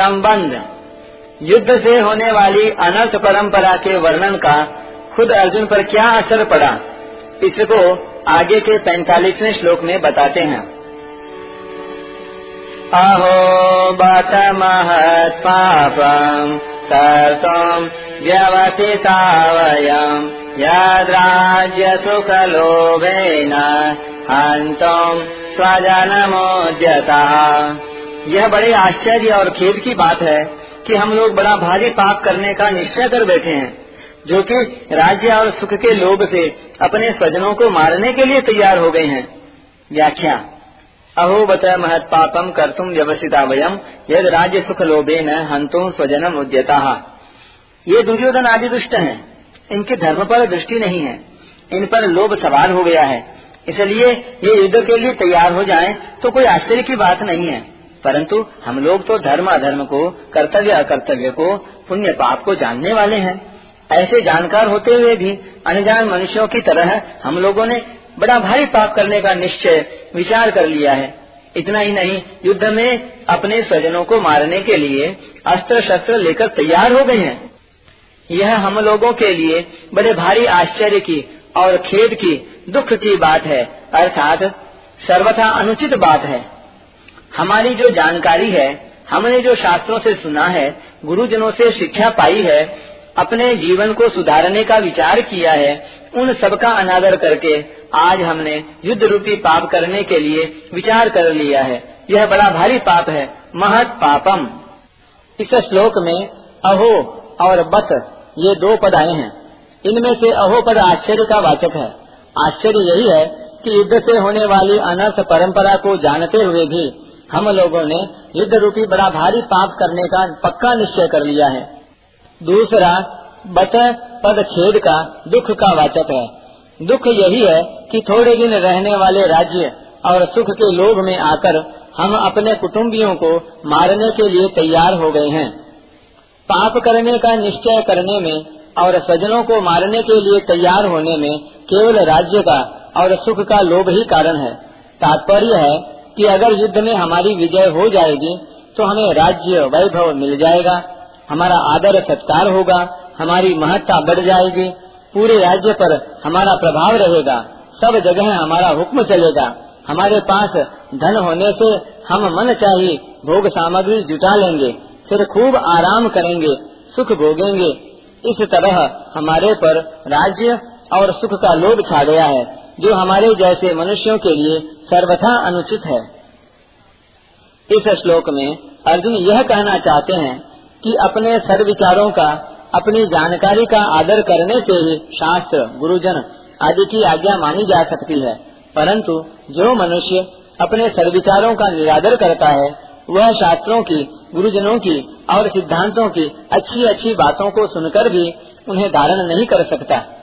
संबंध। युद्ध से होने वाली अनर्थ परंपरा के वर्णन का खुद अर्जुन पर क्या असर पड़ा, इसको आगे के पैंतालीसवें श्लोक में बताते हैं। अहो बत महत पापम कर्तुम व्यवसिता वयम यद्राज्य सुख लोभेन हंतुम स्वजनमोद्यता। यह बड़े आश्चर्य और खेद की बात है कि हम लोग बड़ा भारी पाप करने का निश्चय कर बैठे हैं, जो कि राज्य और सुख के लोभ से अपने स्वजनों को मारने के लिए तैयार हो गए हैं। व्याख्या, अहो बत महत पापम कर तुम व्यवसिता वयम यद राज्य सुख लोभे न हंतुम स्वजनम उद्यता। ये दुर्योधन आदि दुष्ट हैं। इनके धर्म पर दृष्टि नहीं है। इन पर लोभ सवार हो गया है। इसलिए ये युद्ध के लिए तैयार हो जाएँ तो कोई आश्चर्य की बात नहीं है। परंतु हम लोग तो धर्म अधर्म को, कर्तव्य अकर्तव्य को, पुण्य पाप को जानने वाले हैं। ऐसे जानकार होते हुए भी, अनजान मनुष्यों की तरह हम लोगों ने बड़ा भारी पाप करने का निश्चय विचार कर लिया है। इतना ही नहीं, युद्ध में अपने स्वजनों को मारने के लिए अस्त्र शस्त्र लेकर तैयार हो गए हैं। यह हम लोगों के लिए बड़े भारी आश्चर्य की और खेद की, दुख की बात है। अर्थात, सर्वथा अनुचित बात है। हमारी जो जानकारी है, हमने जो शास्त्रों से सुना है, गुरुजनों से शिक्षा पाई है, अपने जीवन को सुधारने का विचार किया है, उन सबका अनादर करके आज हमने युद्ध रूपी पाप करने के लिए विचार कर लिया है। यह बड़ा भारी पाप है। महत पापम। इस श्लोक में अहो और बत ये दो पद आए हैं। इनमें से अहो पद आश्चर्य का वाचक है। आश्चर्य यही है कि युद्ध से होने वाली अनर्थ परंपरा को जानते हुए भी हम लोगों ने युद्ध रूपी बड़ा भारी पाप करने का पक्का निश्चय कर लिया है। दूसरा बच पद छेद का दुख का वाचक है। दुख यही है कि थोड़े दिन रहने वाले राज्य और सुख के लोभ में आकर हम अपने कुटुंबियों को मारने के लिए तैयार हो गए हैं। पाप करने का निश्चय करने में और सजनों को मारने के लिए तैयार होने में केवल राज्य का और सुख का लोभ ही कारण है। तात्पर्य है कि अगर युद्ध में हमारी विजय हो जाएगी तो हमें राज्य वैभव मिल जाएगा, हमारा आदर सत्कार होगा, हमारी महत्ता बढ़ जाएगी, पूरे राज्य पर हमारा प्रभाव रहेगा, सब जगह हमारा हुक्म चलेगा। हमारे पास धन होने से हम मन चाहिए, भोग सामग्री जुटा लेंगे, फिर खूब आराम करेंगे, सुख भोगेंगे। इस तरह हमारे पर राज्य और सुख का लोभ छा गया है। जो हमारे जैसे मनुष्यों के लिए सर्वथा अनुचित है। इस श्लोक में अर्जुन यह कहना चाहते हैं कि अपने सर्विचारों का, अपनी जानकारी का आदर करने से ही शास्त्र, गुरुजन आदि की आज्ञा मानी जा सकती है। परंतु जो मनुष्य अपने सर्विचारों का निरादर करता है, वह शास्त्रों की, गुरुजनों की और सिद्धांतों की अच्छी अच्छी बातों को सुनकर भी उन्हें धारण नहीं कर सकता।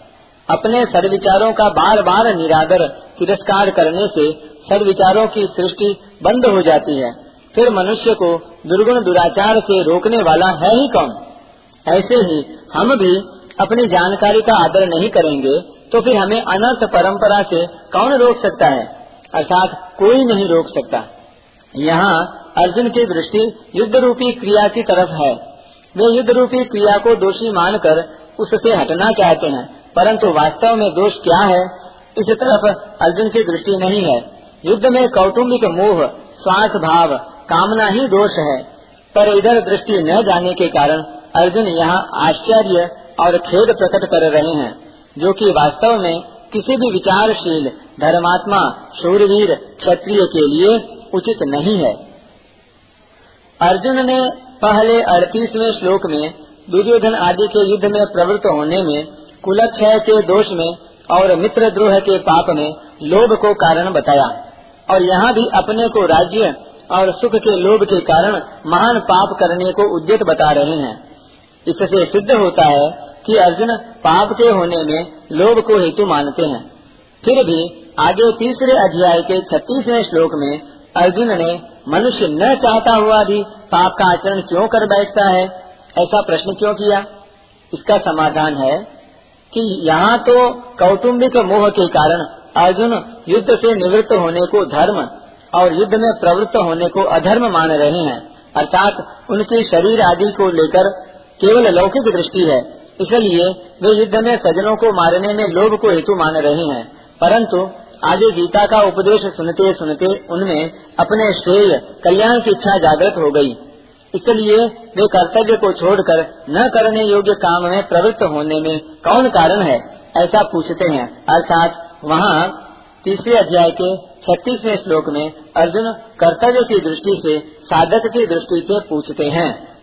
अपने सदविचारों का बार बार निरादर, तिरस्कार करने से सदविचारों की सृष्टि बंद हो जाती है। फिर मनुष्य को दुर्गुण दुराचार से रोकने वाला है ही कौन? ऐसे ही हम भी अपनी जानकारी का आदर नहीं करेंगे तो फिर हमें अनर्थ परंपरा से कौन रोक सकता है? अर्थात कोई नहीं रोक सकता। यहाँ अर्जुन की दृष्टि युद्ध रूपी क्रिया की तरफ़ है। वे युद्ध रूपी क्रिया को दोषी मानकर उससे हटना चाहते हैं। परंतु वास्तव में दोष क्या है? इस तरफ़ अर्जुन की दृष्टि नहीं है। युद्ध में कौटुम्बिक मोह, स्वार्थ भाव, कामना ही दोष है। पर इधर दृष्टि न जाने के कारण अर्जुन यहाँ आश्चर्य और खेद प्रकट कर रहे हैं, जो कि वास्तव में किसी भी विचारशील, धर्मात्मा, शूरवीर, क्षत्रिय के लिए उचित नहीं है। अर्जुन ने पहले अड़तीसवें श्लोक में दुर्योधन आदि के युद्ध में प्रवृत्त होने में कुलक्षय के दोष में और मित्र द्रोह के पाप में लोभ को कारण बताया। और यहाँ भी अपने को राज्य और सुख के लोभ के कारण महान पाप करने को उद्यत बता रहे हैं। इससे सिद्ध होता है कि अर्जुन पाप के होने में लोभ को हेतु मानते हैं। फिर भी आगे तीसरे अध्याय के छत्तीसवें श्लोक में अर्जुन ने, मनुष्य न चाहता हुआ भी पाप का आचरण क्यों कर बैठता है? ऐसा प्रश्न क्यों किया? इसका समाधान है कि यहाँ तो कौटुंबिक मोह के कारण अर्जुन युद्ध से निवृत्त होने को धर्म और युद्ध में प्रवृत्त होने को अधर्म मान रहे हैं। अर्थात उनके शरीर आदि को लेकर केवल लौकिक दृष्टि है। इसलिए वे युद्ध में सजनों को मारने में लोभ को हेतु मान रहे हैं। परंतु आगे गीता का उपदेश सुनते सुनते उनमें अपने श्रेय, कल्याण की इच्छा जागृत हो गई। इसलिए वे कर्तव्य को छोड़कर न करने योग्य काम में प्रवृत्त होने में कौन कारण है? ऐसा पूछते हैं। अर्थात वहाँ तीसरे अध्याय के छत्तीसवें श्लोक में अर्जुन कर्तव्य की दृष्टि से साधक की दृष्टि से पूछते हैं।